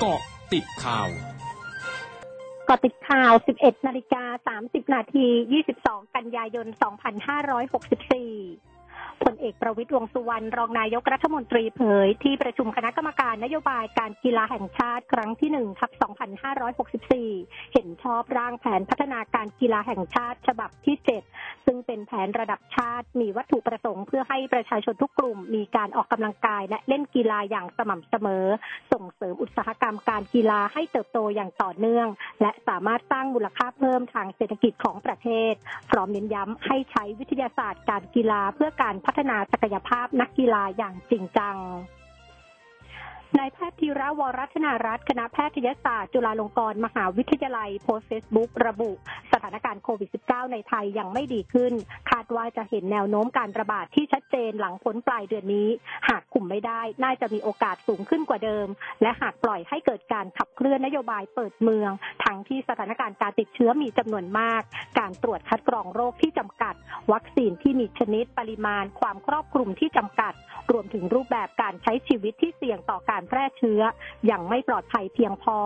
เกาะติดข่าวกาะติดข่าว 11 นาฬิกา 30 นาที 22 กันยายน 2564 พลเอกประวิตรวงสุวรรณรองนายกรัฐมนตรีเผย ที่ประชุมคณะกรรมการนโยบายการกีฬาแห่งชาติครั้งที่1ทับ2564 เห็นชอบร่างแผนพัฒนาการกีฬาแห่งชาติฉบับที่ 7 ซึ่งเป็นแผนระดับชาติมีวัตถุประสงค์เพื่อให้ประชาชนทุกกลุ่ม มีการออกกำลังกายและเล่นกีฬาอย่างสม่ำเสมอ ส่งเสริมอุตสาหกรรมการกีฬาให้เติบโตอย่างต่อเนื่อง และสามารถสร้างมูลค่าเพิ่มทางเศรษฐกิจของประเทศพร้อมเน้นย้ำให้ใช้วิทยาศาสตร์การกีฬาเพื่อการพัฒนาศักยภาพนักกีฬาอย่างจริงจัง นายแพทย์ธีระวรัตนารัตน์คณะแพทยศาสตร์จุฬาลงกรณ์มหาวิทยาลัยโพสเฟซบุ๊กระบุ สถานการณ์โควิด -19 ในไทยยังไม่ดีขึ้น คาดว่าจะเห็นแนวโน้มการระบาดที่ชัดเจนหลังพ้นปลายเดือนนี้ หากคุมไม่ได้น่าจะมีโอกาสสูงขึ้นกว่าเดิม และหากปล่อยให้เกิดการขับเคลื่อนนโยบายเปิดเมือง ทั้งที่สถานการณ์การติดเชื้อมีจำนวนมาก การตรวจคัดกรองโรคที่จำกัด วัคซีนที่มีชนิดปริมาณ ความครอบคลุมที่จำกัด รวมถึงรูปแบบการใช้ชีวิตที่เสี่ยงต่อการแพร่เชื้ออย่างไม่ปลอดภัยเพียงพอ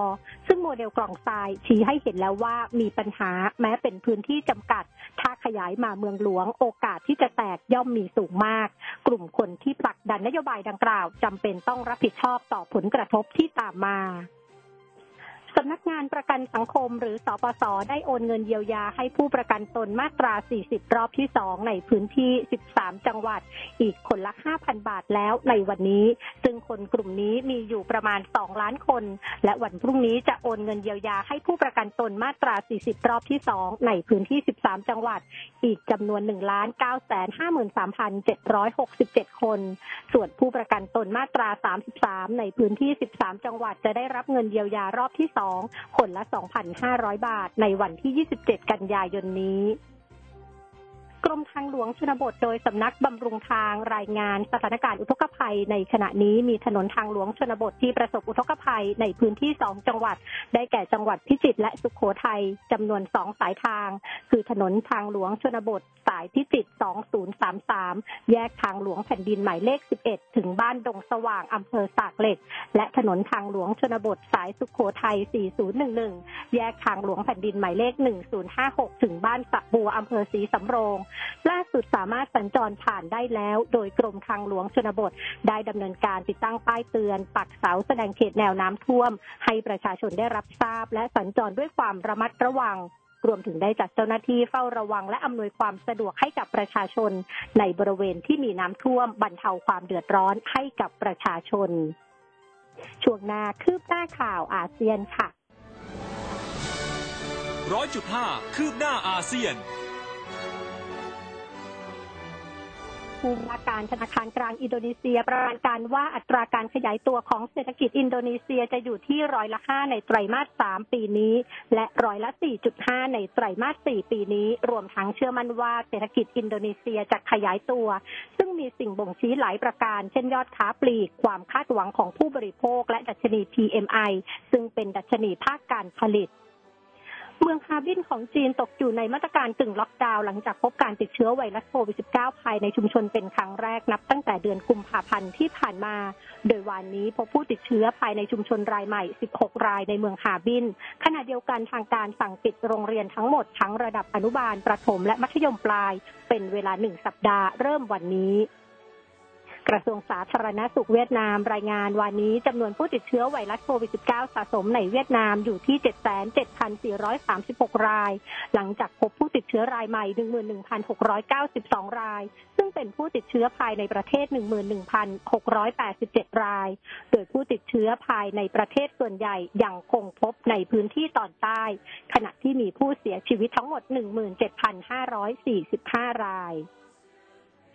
ซึ่งโมเดลกล่องทรายชี้ให้เห็นแล้วว่ามีปัญหาแม้เป็นพื้นที่จำกัด ถ้าขยายมาเมืองหลวงโอกาสที่จะแตกย่อมมีสูงมาก กลุ่มคนที่ผลักดันนโยบายดังกล่าวจำเป็นต้องรับผิดชอบต่อผลกระทบที่ตามมา สำนักงานประกันสังคมหรือสปส ได้โอนเงินเยียวยาให้ผู้ประกันตนมาตรา 40 รอบที่ 2 ในพื้นที่ 13 จังหวัด อีกคนละ 5,000 บาทแล้วในวันนี้ ซึ่งคนกลุ่มนี้มีอยู่ประมาณ 2 ล้านคน และวันพรุ่งนี้จะโอนเงินเยียวยาให้ผู้ประกันตนมาตรา 40 รอบที่ 2 ในพื้นที่ 13 จังหวัด อีกจำนวน 1,953,767 คน ส่วนผู้ประกันตนมาตรา 33 ในพื้นที่ 13 จังหวัดจะได้รับเงินเยียวยารอบที่ 2คนละ 2,500 บาทในวันที่ 27 กันยายนนี้ รมทางหลวงชนบทโดยสำนักบำรุงทางรายงานสถานการณ์อุทกภัย ในขณะนี้มีถนนทางหลวงชนบทที่ประสบอุทกภัยในพื้นที่ 2 จังหวัด ได้แก่จังหวัดพิจิตรและสุขโขทัยจำนวน 2 สายทาง คือถนนทางหลวงชนบทสายพิจิตร2033 แยกทางหลวงแผ่นดินหมายเลข 11 ถึงบ้านดงสว่างอำเภอสากเหล็ก และถนนทางหลวงชนบทสายสุขโขทัย4011 แยกทางหลวงแผ่นดินหมายเลข 1056 ถึงบ้านสะบัวอำเภอศรีสำโรงล่าสุดสามารถสัญจรผ่านได้แล้ว โดยกรมทางหลวงชนบท ได้ดำเนินการติดตั้งป้ายเตือน ปักเสาแสดงเขตแนวน้ำท่วม ให้ประชาชนได้รับทราบ และสัญจรด้วยความระมัดระวังรวมถึงได้จัดเจ้าหน้าที่เฝ้าระวังและอำนวยความสะดวกให้กับประชาชน ในบริเวณที่มีน้ำท่วมบรรเทาความเดือดร้อนให้กับประชาชน ช่วงหน้าคืบหน้าข่าวอาเซียนค่ะร้อยจุดห้าคืบหน้าอาเซียน ผู้ว่าการธนาคารกลางอินโดนีเซีย ประมาณการว่าอัตราการขยายตัวของเศรษฐกิจอินโดนีเซียจะอยู่ที่ร้อยละ5ในไตรมาส3ปีนี้ และร้อยละ4.5ในไตรมาส4ปีนี้ รวมทั้งเชื่อมั่นว่าเศรษฐกิจอินโดนีเซียจะขยายตัว ซึ่งมีสิ่งบ่งชี้หลายประการ เช่นยอดค้าปลีก ความคาดหวังของผู้บริโภค และดัชนี PMI ซึ่งเป็นดัชนีภาคการผลิต เมืองฮาร์บินของจีนตกอยู่ในมาตรการกึ่งล็อกดาวน์หลังจากพบการติดเชื้อไวรัสโควิด -19 ภายในชุมชนเป็นครั้งแรกนับตั้งแต่เดือนกุมภาพันธ์ที่ผ่านมา โดยวันนี้พบผู้ติดเชื้อภายในชุมชนรายใหม่ 16 รายในเมืองฮาร์บิน ขณะเดียวกันทางการสั่งปิดโรงเรียนทั้งหมดทั้งระดับอนุบาล ประถมและมัธยมปลาย เป็นเวลาหนึ่งสัปดาห์เริ่มวันนี้ ระทรวงสาธารณสุขเวียดนามรายงานวันนี้จำนวนผู้ติดเชื้อไวรัสโควิด -19 สะสมในเวียดนามอยู่ที่ 77,436 ราย หลังจากพบผู้ติดเชื้อรายใหม่ 11,692 ราย ซึ่งเป็นผู้ติดเชื้อภายในประเทศ 11,687 ราย โดยผู้ติดเชื้อภายในประเทศส่วนใหญ่ยังคงพบในพื้นที่ตอนใต้ ขณะที่มีผู้เสียชีวิตทั้งหมด 17,545 ราย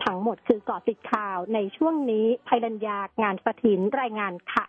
ทั้งหมดคือเกาะติดข่าวในช่วงนี้ภัยรัญญางานสถินรายงานค่ะ